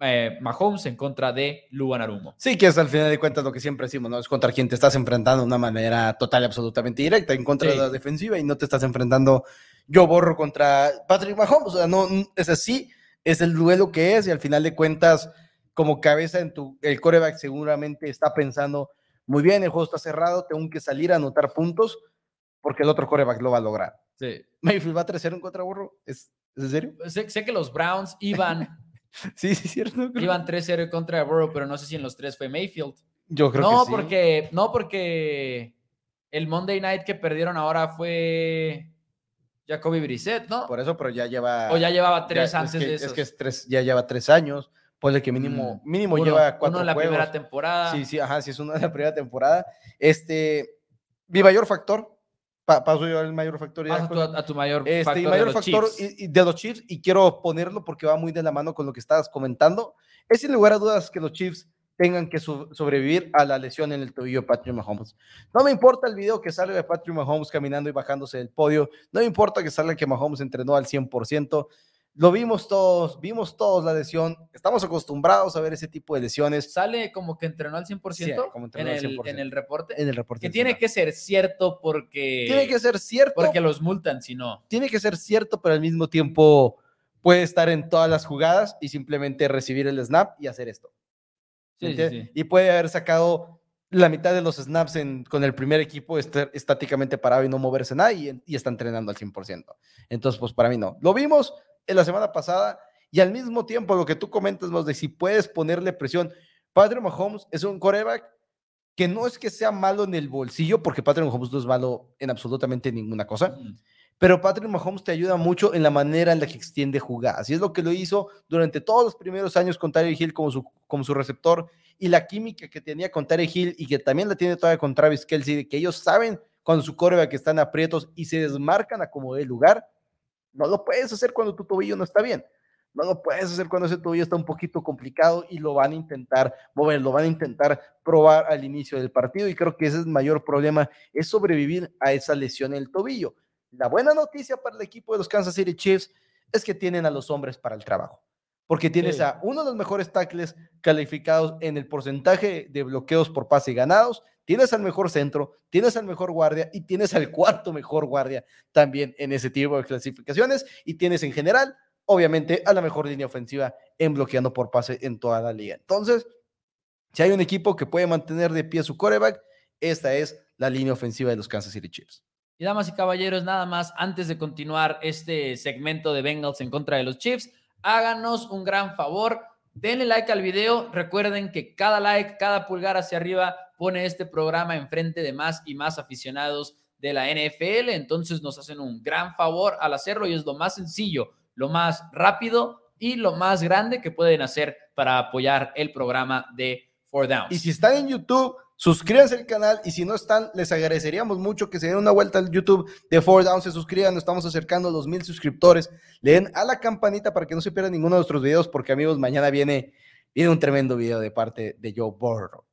eh, Mahomes en contra de Luan Arumo. Sí, que es al final de cuentas lo que siempre decimos, ¿no? Es contra quien te estás enfrentando de una manera total y absolutamente directa, en contra de la defensiva y no te estás enfrentando Joe Burrow contra Patrick Mahomes. O sea, no, es así, es el duelo que es y al final de cuentas, como cabeza en tu, el coreback seguramente está pensando muy bien, el juego está cerrado, tengo que salir a anotar puntos porque el otro coreback lo va a lograr. Sí. Mayfield va a 3-0 en contra Burro. ¿Es, en serio? Sé, que los Browns iban. sí, sí, cierto. Iban 3-0 en contra de Burrow, pero no sé si en los tres fue Mayfield. Yo creo no, que sí. Porque, no, porque el Monday Night que perdieron ahora fue Jacoby Brissett, ¿no? Por eso, pero ya lleva. O ya llevaba tres antes de eso. Es que es tres, ya lleva tres años. Pues que mínimo, mm, mínimo lleva cuatro uno en la primera temporada. Sí, sí, ajá, sí, es uno de la primera temporada. Este, mi mayor factor, paso yo al mayor factor. a, tu, a, tu, mayor este, factor, mayor de, los factor de los Chiefs, y quiero ponerlo porque va muy de la mano con lo que estabas comentando. Es sin lugar a dudas que los Chiefs tengan que sobrevivir a la lesión en el tobillo de Patrick Mahomes. No me importa el video que salga de Patrick Mahomes caminando y bajándose del podio, no me importa que salga que Mahomes entrenó al 100%, lo vimos todos, vimos todos la lesión, estamos acostumbrados a ver ese tipo de lesiones. Sale como que entrenó al 100%, en, el, en el reporte. En el reporte. Que tiene que ser cierto porque... Tiene que ser cierto. Porque los multan si no. Tiene que ser cierto, pero al mismo tiempo puede estar en todas las jugadas y simplemente recibir el snap y hacer esto. Y puede haber sacado la mitad de los snaps con el primer equipo, estar estáticamente parado y no moverse nada y, está entrenando al 100%. Entonces, pues para mí no. Lo vimos en la semana pasada y al mismo tiempo lo que tú comentas, más de si puedes ponerle presión. Patrick Mahomes es un coreback que no es que sea malo en el bolsillo, porque Patrick Mahomes no es malo en absolutamente ninguna cosa. Pero Patrick Mahomes te ayuda mucho en la manera en la que extiende jugadas. Y es lo que lo hizo durante todos los primeros años con Tyreek Hill como su, como su receptor. Y la química que tenía con Tyreek Hill y que también la tiene todavía con Travis Kelsey, de que ellos saben cuando su coreback están aprietos y se desmarcan a como de lugar. No lo puedes hacer cuando tu tobillo no está bien. No lo puedes hacer cuando ese tobillo está un poquito complicado y lo van a intentar mover, lo van a intentar probar al inicio del partido. Y creo que ese es el mayor problema, es sobrevivir a esa lesión en el tobillo. La buena noticia para el equipo de los Kansas City Chiefs es que tienen a los hombres para el trabajo, porque tienes a uno de los mejores tackles calificados en el porcentaje de bloqueos por pase ganados, tienes al mejor centro, tienes al mejor guardia y tienes al cuarto mejor guardia también en ese tipo de clasificaciones y tienes en general, obviamente, a la mejor línea ofensiva en bloqueando por pase en toda la liga. Entonces, si hay un equipo que puede mantener de pie su coreback, esta es la línea ofensiva de los Kansas City Chiefs. Y damas y caballeros, nada más antes de continuar este segmento de Bengals en contra de los Chiefs, háganos un gran favor, denle like al video, recuerden que cada like, cada pulgar hacia arriba pone este programa enfrente de más y más aficionados de la NFL, entonces nos hacen un gran favor al hacerlo y es lo más sencillo, lo más rápido y lo más grande que pueden hacer para apoyar el programa de Four Downs. Y si están en YouTube, suscríbanse al canal y si no están, les agradeceríamos mucho que se den una vuelta al YouTube de Four Down, se suscriban, nos estamos acercando a los mil suscriptores, le den a la campanita para que no se pierdan ninguno de nuestros videos, porque amigos, mañana viene, viene un tremendo video de parte de Joe Burrow.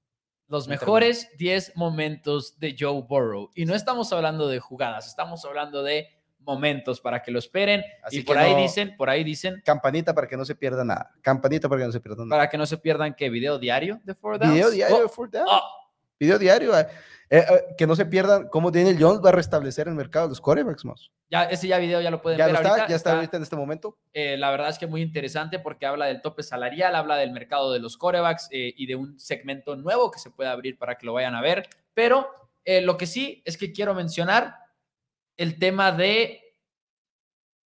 Los mejores 10 momentos de Joe Burrow. Y no estamos hablando de jugadas, estamos hablando de momentos para que lo esperen. Así y por ahí dicen, por ahí dicen. Campanita para que no se pierda nada. Campanita para que no se pierda nada. Para que no se pierdan que video diario de Four Downs. Video diario de Four Downs. Oh, Video diario. Eh, eh, eh, que no se pierdan cómo Daniel Jones va a restablecer el mercado de los corebacks más. Ya, ese ya video ya lo pueden ver. Está, ahorita, ya está, ahorita en este momento. la verdad es que muy interesante porque habla del tope salarial, habla del mercado de los corebacks y de un segmento nuevo que se puede abrir para que lo vayan a ver. Pero lo que sí es que quiero mencionar el tema de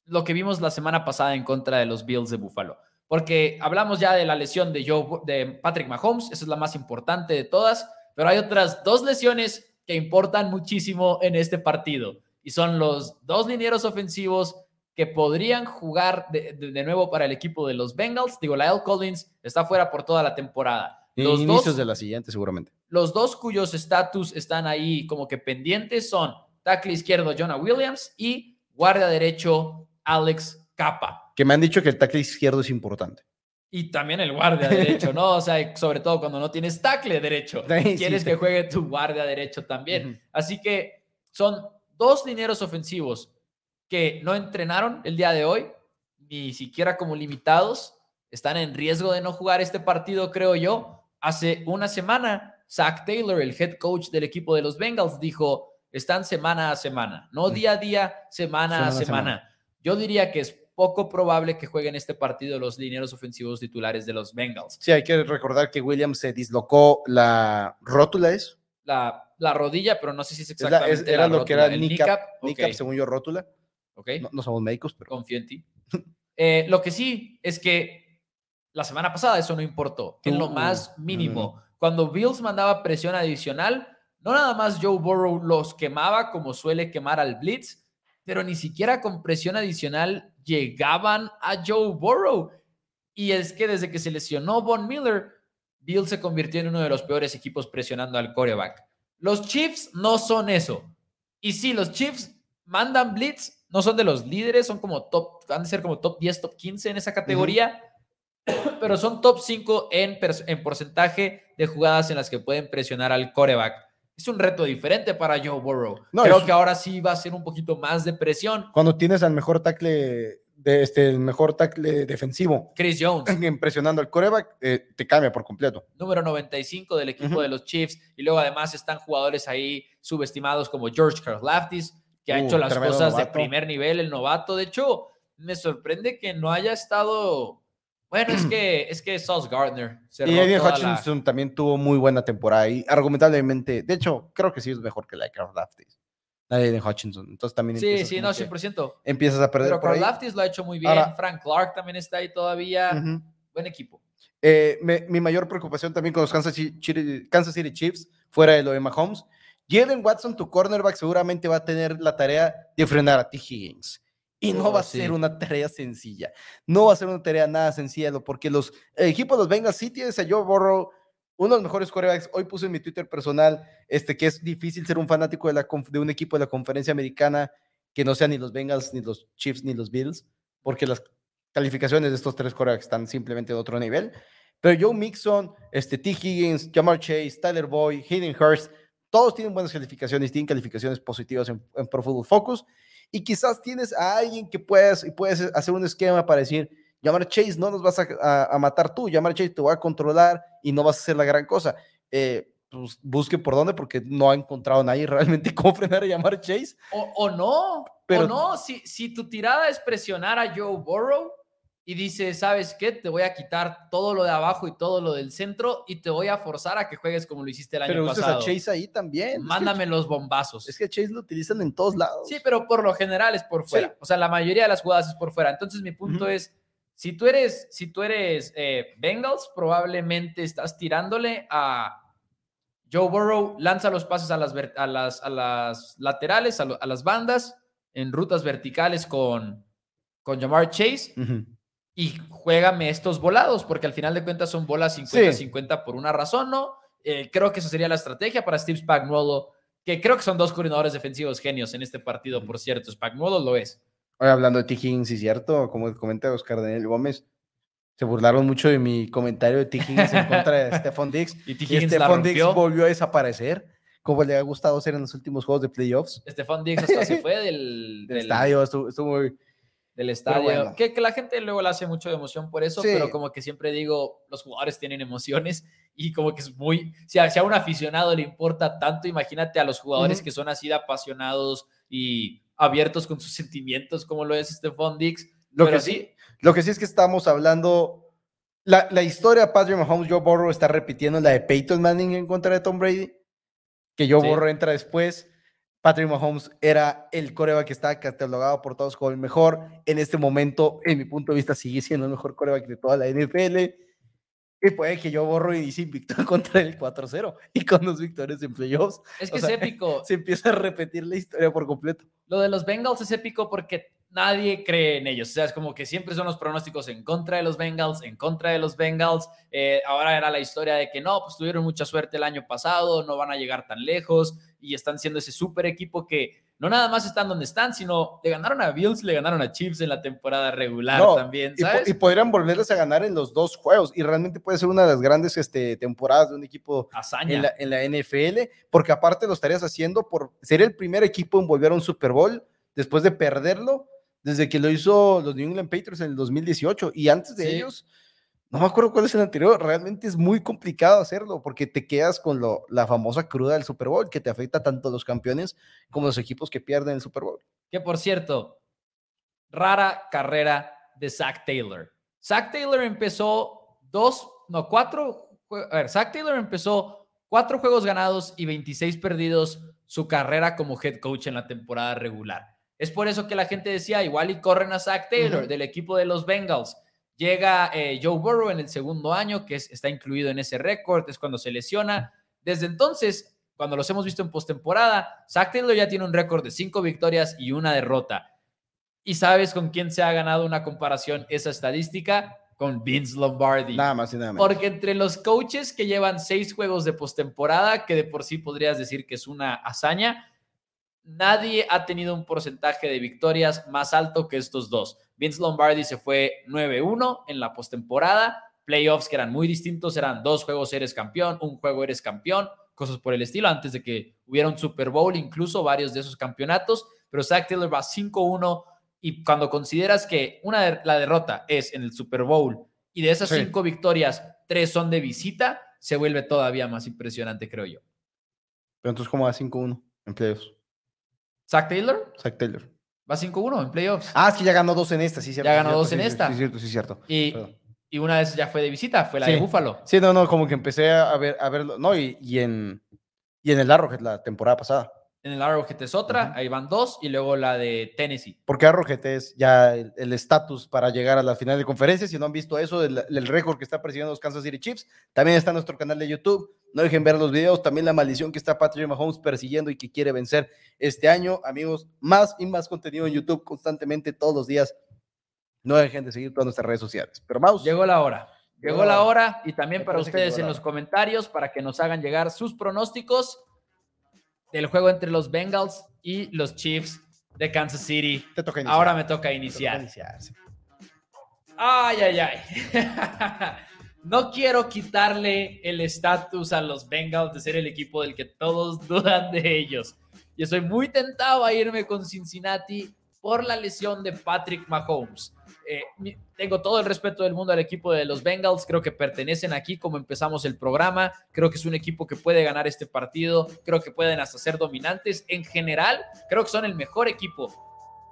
lo que vimos la semana pasada en contra de los Bills de Buffalo. Porque hablamos ya de la lesión de, Joe, de Patrick Mahomes, esa es la más importante de todas pero hay otras dos lesiones que importan muchísimo en este partido y son los dos linieros ofensivos que podrían jugar de, nuevo para el equipo de los Bengals. Digo, Lyle Collins está fuera por toda la temporada. Los inicios de la siguiente, seguramente. Los dos cuyos estatus están ahí como que pendientes son tackle izquierdo Jonah Williams y guardia derecho Alex Capa. Que me han dicho que el tackle izquierdo es importante. Y también el guardia derecho, ¿no? O sea, sobre todo cuando no tienes tackle derecho. Quieres que juegue tu guardia derecho también. Así que son dos lineros ofensivos que no entrenaron el día de hoy, ni siquiera como limitados. Están en riesgo de no jugar este partido, creo yo. Hace una semana, Zach Taylor, el head coach del equipo de los Bengals, dijo, están semana a semana, no día a día, semana, a semana. Yo diría que es poco probable que jueguen este partido los lineros ofensivos titulares de los Bengals. Sí, hay que recordar que Williams se dislocó la rótula, ¿es? La, la rodilla, pero no sé si es exactamente era lo que era el kneecap, según yo, rótula. Ok. No, somos médicos, pero... Confío en ti. Eh, lo que sí es que la semana pasada eso no importó, en lo uh, más mínimo. Cuando Bills mandaba presión adicional, no nada más Joe Burrow los quemaba como suele quemar al Blitz, pero ni siquiera con presión adicional llegaban a Joe Burrow. Y es que desde que se lesionó Von Miller, Bill se convirtió en uno de los peores equipos presionando al coreback. Los Chiefs no son eso. Y sí, los Chiefs mandan blitz, no son de los líderes, son como top, van a ser como top 10, top 15 en esa categoría, pero son top 5 en, en porcentaje de jugadas en las que pueden presionar al coreback. Es un reto diferente para Joe Burrow. Creo que ahora sí va a ser un poquito más de presión. Cuando tienes al mejor tackle de este, el mejor tackle defensivo. Chris Jones. Impresionando al coreback, eh, te cambia por completo. Número 95 del equipo de los Chiefs. Y luego además están jugadores ahí subestimados como George Karlaftis, que ha uh, hecho las cosas de primer nivel, el novato. De hecho, me sorprende que no haya estado... Bueno, es que es que Sauce Gardner. y Eddie Hutchinson también tuvo muy buena temporada y argumentablemente, de hecho, creo que sí es mejor que la de Karlaftis nadie de Hutchinson. Entonces también. Sí, sí, no, 100%. Empiezas a perder. Pero Carl Laftis lo ha hecho muy bien. Frank Clark también está ahí todavía. Buen equipo. Eh, mi mayor preocupación también con los Kansas City, Kansas City Chiefs, fuera de lo de Mahomes. Jalen Watson, tu cornerback, seguramente va a tener la tarea de frenar a T. Higgins. Y no oh, va a ser una tarea sencilla. No va a ser una tarea nada sencilla, porque los equipos de los Bengals sí tienes a Joe Burrow uno de los mejores corebacks. Hoy puse en mi Twitter personal este, que es difícil ser un fanático de, la, de un equipo de la conferencia americana que no sea ni los Bengals, ni los Chiefs, ni los Bills, porque las calificaciones de estos tres corebacks están simplemente de otro nivel. Pero Joe Mixon, este, T. Higgins, Jamar Chase, Tyler Boyd, Hayden Hurst, todos tienen buenas calificaciones, tienen calificaciones positivas en, Pro Football Focus. Y quizás tienes a alguien que puedas, y puedes hacer un esquema para decir, Llamar Chase no nos vas a, matar tú, Llamar Chase te va a controlar y no vas a hacer la gran cosa. Eh, pues busque por dónde porque no ha encontrado nadie realmente cómo frenar a Llamar Chase. O, no, Pero, o no, si, si tu tirada es presionar a Joe Burrow y dice, ¿sabes qué? Te voy a quitar todo lo de abajo y todo lo del centro y te voy a forzar a que juegues como lo hiciste el año pasado. Pero a Chase ahí también. Mándame los bombazos. Es que Chase lo utilizan en todos lados. Sí, pero por lo general es por fuera. O sea, la mayoría de las jugadas es por fuera. Entonces mi punto es si tú eres, si tú eres eh, Bengals, probablemente estás tirándole a Joe Burrow, lanza los pases a las, a las, a las laterales, a, las bandas, en rutas verticales con, con Jamar Chase. Y juégame estos volados, porque al final de cuentas son bolas 50-50 por una razón, ¿no? Eh, creo que esa sería la estrategia para Steve Spagnuolo, que creo que son dos coordinadores defensivos genios en este partido, por cierto. Spagnuolo lo es. Hoy hablando de T. Higgins, sí, cierto, como comenta Oscar Daniel Gómez, se burlaron mucho de mi comentario de T. Higgins en contra de Stephon Diggs. y T. Higgins Stephon Diggs volvió a desaparecer, como le ha gustado ser en los últimos juegos de playoffs. Stephon Diggs hasta se fue del, del, estadio, estuvo, muy del estadio. Que, que, la gente luego le hace mucho de emoción por eso, pero como que siempre digo, los jugadores tienen emociones y como que es muy, si a, si a un aficionado le importa tanto, imagínate a los jugadores que son así de apasionados y abiertos con sus sentimientos, como lo es Stephon Dix. Lo que sí, lo que sí es que estamos hablando. La, la historia Patrick Mahomes, Joe Burrow está repitiendo la de Peyton Manning en contra de Tom Brady, que Joe Burrow entra después. Patrick Mahomes era el coreback que estaba catalogado por todos como el mejor. En este momento, en mi punto de vista, sigue siendo el mejor coreback de toda la NFL. Y puede que yo borro y dice invicto contra el 4-0 y con los victorias en playoffs. Es que es épico. Se empieza a repetir la historia por completo. Lo de los Bengals es épico porque nadie cree en ellos. O sea, es como que siempre son los pronósticos en contra de los Bengals, en contra de los Bengals. Eh, ahora era la historia de que no, pues tuvieron mucha suerte el año pasado, no van a llegar tan lejos y están siendo ese súper equipo que no nada más están donde están, sino le ganaron a Bills, le ganaron a Chiefs en la temporada regular también. Y, podrían volverles a ganar en los dos juegos y realmente puede ser una de las grandes este, temporadas de un equipo en la, en la, NFL, porque aparte lo estarías haciendo por ser el primer equipo en volver a un Super Bowl después de perderlo desde que lo hizo los New England Patriots en el 2018 y antes de ellos no me acuerdo cuál es el anterior, realmente es muy complicado hacerlo porque te quedas con lo, la famosa cruda del Super Bowl que te afecta tanto a los campeones como a los equipos que pierden el Super Bowl. Que por cierto, rara carrera de Zach Taylor. Zach Taylor empezó dos, no, cuatro, a ver, Zach Taylor empezó cuatro juegos ganados y 26 perdidos su carrera como head coach en la temporada regular. Es por eso que la gente decía, igual y corren a Zach Taylor del equipo de los Bengals Llega eh, Joe Burrow en el segundo año, que está incluido en ese récord, es cuando se lesiona. Desde entonces, cuando los hemos visto en postemporada, Zach Taylor ya tiene un récord de cinco victorias y una derrota. ¿Y sabes con quién se ha ganado una comparación esa estadística? Con Vince Lombardi. Nada más y nada menos. Porque entre los coaches que llevan seis juegos de postemporada, que de por sí podrías decir que es una hazaña, nadie ha tenido un porcentaje de victorias más alto que estos dos. Vince Lombardi se fue 9-1 en la postemporada, playoffs que eran muy distintos, eran dos juegos eres campeón, un juego eres campeón, cosas por el estilo, antes de que hubiera un Super Bowl, incluso varios de esos campeonatos, pero Zach Taylor va 5-1 y cuando consideras que una de, la derrota es en el Super Bowl y de esas cinco victorias, tres son de visita, se vuelve todavía más impresionante, creo yo. Pero entonces, ¿cómo va 5-1 en playoffs? ¿Zach Taylor? Zach Taylor. Va 5-1 en playoffs. Ah, es que ya ganó dos en esta, sí, cierto. Ya ganó dos en esta. Sí, cierto, sí, cierto. Y, y, una vez ya fue de visita, fue la de Búfalo. Sí, no, no, como que empecé a ver, a verlo, no, y, y, en, y en el Arrowhead la temporada pasada. En el Arrowhead es otra, ahí van dos, y luego la de Tennessee. Porque Arrowhead es ya el estatus para llegar a la final de conferencia. Si no han visto eso, el, récord que está persiguiendo los Kansas City Chiefs, también está en nuestro canal de YouTube. No dejen ver los videos, también la maldición que está Patrick Mahomes persiguiendo y que quiere vencer este año. Amigos, más y más contenido en YouTube constantemente todos los días. No dejen de seguir todas nuestras redes sociales. Pero Mouse. Llegó la hora. Llegó la hora y también para ustedes en los comentarios para que nos hagan llegar sus pronósticos del juego entre los Bengals y los Chiefs de Kansas City. Te toca Ahora me toca iniciar. Ay, ay, ay. no quiero quitarle el estatus a los Bengals de ser el equipo del que todos dudan de ellos. Y estoy muy tentado a irme con Cincinnati por la lesión de Patrick Mahomes. Eh, tengo todo el respeto del mundo al equipo de los Bengals, creo que pertenecen aquí como empezamos el programa, creo que es un equipo que puede ganar este partido, creo que pueden hasta ser dominantes. En general, creo que son el mejor equipo.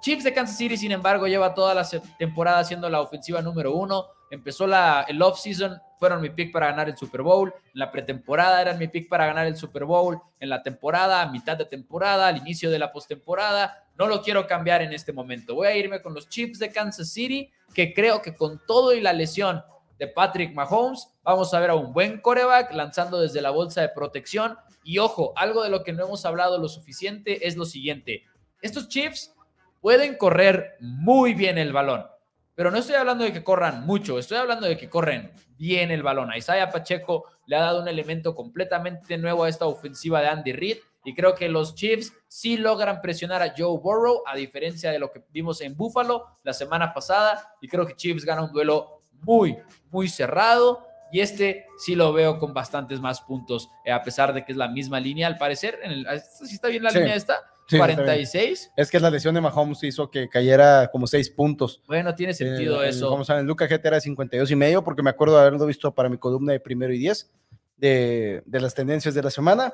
Chiefs de Kansas City, sin embargo, lleva toda la temporada siendo la ofensiva número uno. Empezó la, el off-season, fueron mi pick para ganar el Super Bowl. En la pretemporada eran mi pick para ganar el Super Bowl. En la temporada, a mitad de temporada, al inicio de la postemporada, no lo quiero cambiar en este momento. Voy a irme con los Chiefs de Kansas City, que creo que con todo y la lesión de Patrick Mahomes, vamos a ver a un buen coreback lanzando desde la bolsa de protección. Y ojo, algo de lo que no hemos hablado lo suficiente es lo siguiente. Estos Chiefs pueden correr muy bien el balón, pero no estoy hablando de que corran mucho, estoy hablando de que corren bien el balón. A Isaiah Pacheco le ha dado un elemento completamente nuevo a esta ofensiva de Andy Reid y creo que los Chiefs sí logran presionar a Joe Burrow, a diferencia de lo que vimos en Buffalo la semana pasada. Y creo que Chiefs gana un duelo muy, muy cerrado. Y este sí lo veo con bastantes más puntos, eh, a pesar de que es la misma línea, al parecer. En el, ah, ¿Sí está bien la línea esta? 46. Es que la lesión de Mahomes hizo que cayera como 6 puntos. Bueno, tiene sentido eh, eso. Como saben, Luca GT era 52 y medio, porque me acuerdo de haberlo visto para mi columna de primero y 10 de, de las tendencias de la semana.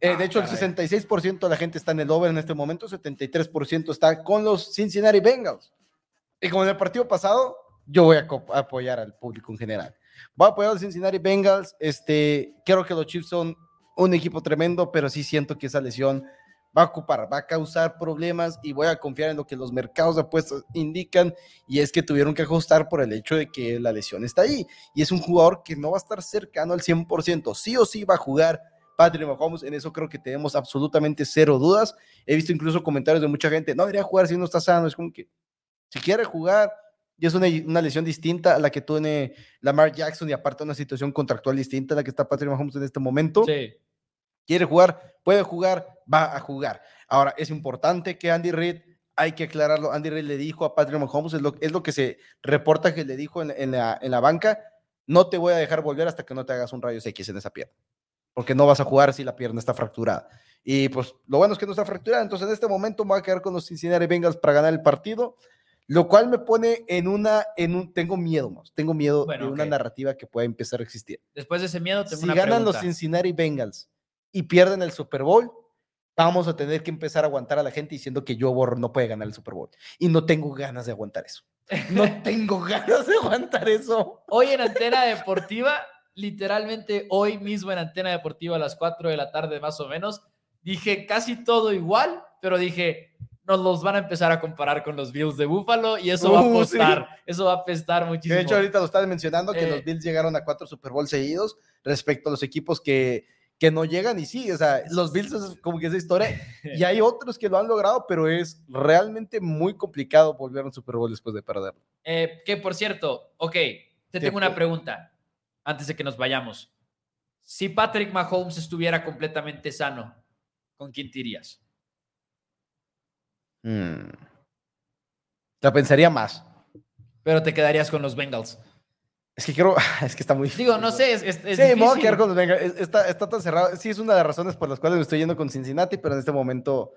Eh, de ah, hecho, el 66% de la gente está en el over en este momento, 73% está con los Cincinnati Bengals. Y como en el partido pasado, yo voy a apoyar al público en general. Voy a apoyar a los Cincinnati Bengals. Este, creo que los Chiefs son un equipo tremendo, pero sí siento que esa lesión va a ocupar, va a causar problemas y voy a confiar en lo que los mercados de apuestas indican y es que tuvieron que ajustar por el hecho de que la lesión está ahí y es un jugador que no va a estar cercano al 100%, sí o sí va a jugar Patrick Mahomes, en eso creo que tenemos absolutamente cero dudas. He visto incluso comentarios de mucha gente, no debería jugar si no está sano, es como que si quiere jugar, y es una, una, lesión distinta a la que tiene Lamar Jackson y aparte una situación contractual distinta a la que está Patrick Mahomes en este momento. Sí. Quiere jugar, puede jugar, va a jugar. Ahora, es importante que Andy Reid, hay que aclararlo, Andy Reid le dijo a Patrick Mahomes, es lo, es lo que se reporta que le dijo en, en, la, en la banca, no te voy a dejar volver hasta que no te hagas un rayo X en esa pierna porque no vas a jugar si la pierna está fracturada. Y pues lo bueno es que no está fracturada, entonces en este momento me voy a quedar con los Cincinnati Bengals para ganar el partido, lo cual me pone en una, en un, tengo miedo, más, tengo miedo de una narrativa que pueda empezar a existir. Después de ese miedo, tengo si ganan los Cincinnati Bengals y pierden el Super Bowl, vamos a tener que empezar a aguantar a la gente diciendo que Joe Burrow no puede ganar el Super Bowl. Y no tengo ganas de aguantar eso. No tengo ganas de aguantar eso. Hoy en Antena Deportiva literalmente hoy mismo en Antena Deportiva a las 4 de la tarde más o menos, dije casi todo igual, pero dije, nos los van a empezar a comparar con los Bills de Buffalo y eso va a uh, apestar, eso va a apestar muchísimo. De hecho, ahorita lo estás mencionando que los eh. Bills llegaron a cuatro Super Bowl seguidos respecto a los equipos que, que no llegan y sí, o sea, los Bills es como que esa historia y hay otros que lo han logrado, pero es realmente muy complicado volver a un Super Bowl después de perderlo. Eh, que por cierto, ok, te tengo una pregunta antes de que nos vayamos. Si Patrick Mahomes estuviera completamente sano, ¿con quién te irías? Hmm. La pensaría más. Pero te quedarías con los Bengals. Es que quiero, es que está muy Digo, no sé, es, es, sí, me voy a quedar con los Bengals. Está, está tan cerrado. Sí, es una de las razones por las cuales me estoy yendo con Cincinnati, pero en este momento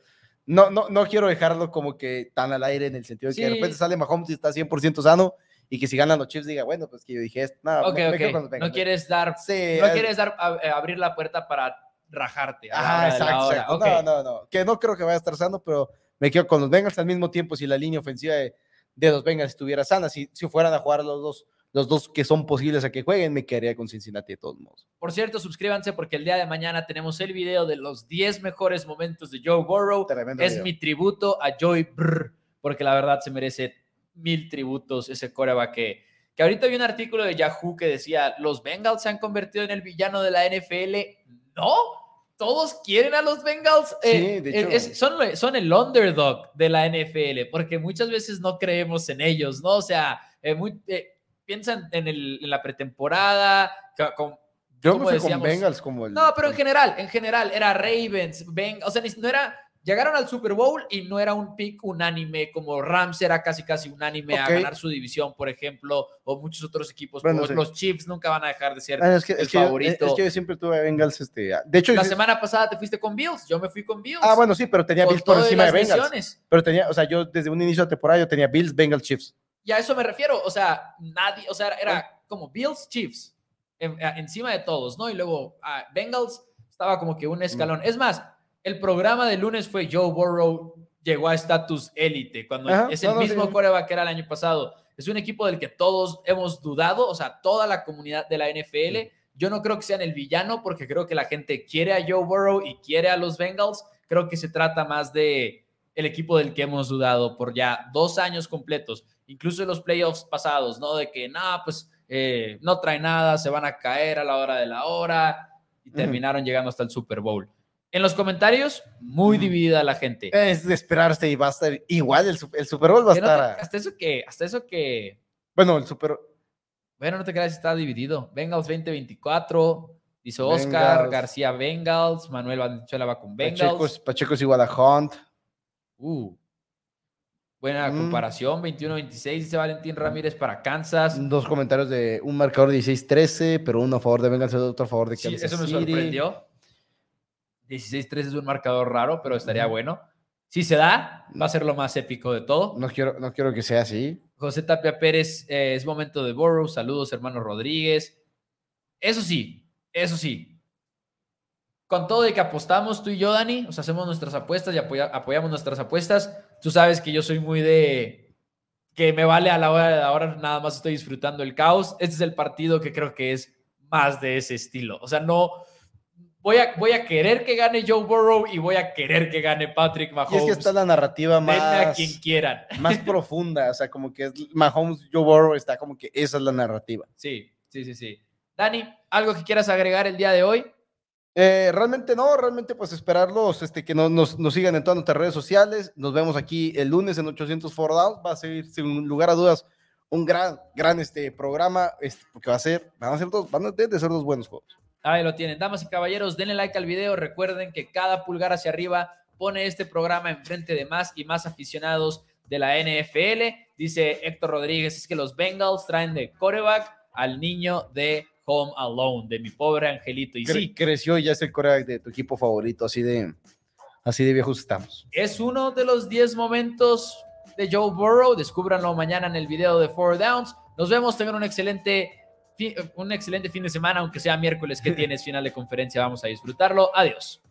no, no, no quiero dejarlo como que tan al aire en el sentido de que de repente sale Mahomes y está 100% sano y que si ganan los Chiefs diga, bueno, pues que yo dije, no, no quieres dar, no quieres dar, eh, abrir la puerta para rajarte. Ajá, exacto. No, no, no, que no creo que vaya a estar sano, pero me quedo con los Bengals al mismo tiempo si la línea ofensiva de, de los Bengals estuviera sana, si, si fueran a jugar los dos los dos que son posibles a que jueguen, me quedaría con Cincinnati de todos modos. Por cierto, suscríbanse porque el día de mañana tenemos el video de los 10 mejores momentos de Joe Burrow. es mi tributo a Joey Brr, porque la verdad se merece mil tributos ese coreback que, que ahorita vi un artículo de Yahoo que decía, los Bengals se han convertido en el villano de la NFL. No, todos quieren a los Bengals. Eh, de hecho. son, son el underdog de la NFL, porque muchas veces no creemos en ellos, ¿no? O sea, eh, muy, eh, piensan en, el, en la pretemporada, con, yo me fui con Bengals como el. No, pero en general, en general, era Ravens, Bengals, o sea, no era. Llegaron al Super Bowl y no era un pick unánime, como Rams era casi casi unánime a ganar su división, por ejemplo, o muchos otros equipos. Los Chiefs nunca van a dejar de ser ah, es que, el favorito. es que yo siempre tuve Bengals. Este, de hecho, la semana pasada te fuiste con Bills, yo me fui con Bills. Ah, bueno, sí, pero tenía Bills por encima de Bengals. Pero tenía, o sea, yo desde un inicio de temporada yo tenía Bills, Bengals, Chiefs. Y a eso me refiero, o sea, nadie, o sea, era como Bills, Chiefs, encima de todos, ¿no? Y luego ah, Bengals estaba como que un escalón. Es más, el programa de lunes fue Joe Burrow llegó a estatus élite, cuando es el mismo coreback que era el año pasado. Es un equipo del que todos hemos dudado, o sea, toda la comunidad de la NFL. Yo no creo que sean el villano porque creo que la gente quiere a Joe Burrow y quiere a los Bengals. Creo que se trata más de el equipo del que hemos dudado por ya dos años completos incluso en los playoffs pasados, ¿no? De que, nada, pues eh, no trae nada, se van a caer a la hora de la hora y terminaron llegando hasta el Super Bowl. En los comentarios, muy dividida la gente. Es de esperarse y va a estar igual, el, Super Bowl va a estar... hasta eso que, hasta eso que... Bueno, el Super... Bueno, no te creas, está dividido. Bengals 2024, hizo Oscar, García Bengals, Manuel Valenzuela va con Bengals. Pacheco, Pacheco es igual a Hunt. Uh, Buena mm. comparación, 21-26, dice Valentín Ramírez para Kansas. Dos comentarios de un marcador 16-13, pero uno a favor de Bengals otro a favor de Kansas sí, eso me sorprendió. 16-13 es un marcador raro, pero estaría bueno. Si se da, va a ser lo más épico de todo. No quiero, no quiero que sea así. José Tapia Pérez, eh, es momento de Borrow. Saludos, hermano Rodríguez. Eso sí, eso sí. Con todo de que apostamos tú y yo, Dani, o sea, hacemos nuestras apuestas y apoyamos nuestras apuestas Tú sabes que yo soy muy de que me vale a la hora de ahora, nada más estoy disfrutando el caos. Este es el partido que creo que es más de ese estilo. O sea, no voy a, voy a querer que gane Joe Burrow y voy a querer que gane Patrick Mahomes. Y es que está la narrativa más a quien quieran. Más profunda, o sea, como que es Mahomes Joe Burrow está como que esa es la narrativa. Sí, sí, sí, sí. Dani, ¿algo que quieras agregar el día de hoy? Eh, realmente no, realmente pues esperarlos, este, que nos, nos, sigan en todas nuestras redes sociales. Nos vemos aquí el lunes en 800 For Down. Va a ser, sin lugar a dudas, un gran, gran este, programa, este, porque va a ser, van a ser dos, van a ser dos buenos juegos. Ahí lo tienen. Damas y caballeros, denle like al video. Recuerden que cada pulgar hacia arriba pone este programa enfrente de más y más aficionados de la NFL. Dice Héctor Rodríguez, es que los Bengals traen de coreback al niño de Home Alone, de mi pobre angelito. Y sí. Creció y ya es el coreback de tu equipo favorito, así de, así de viejos estamos. Es uno de los 10 momentos de Joe Burrow. Descúbranlo mañana en el video de Four Downs. Nos vemos, tengan un excelente, un excelente fin de semana, aunque sea miércoles que tienes final de conferencia. Vamos a disfrutarlo. Adiós.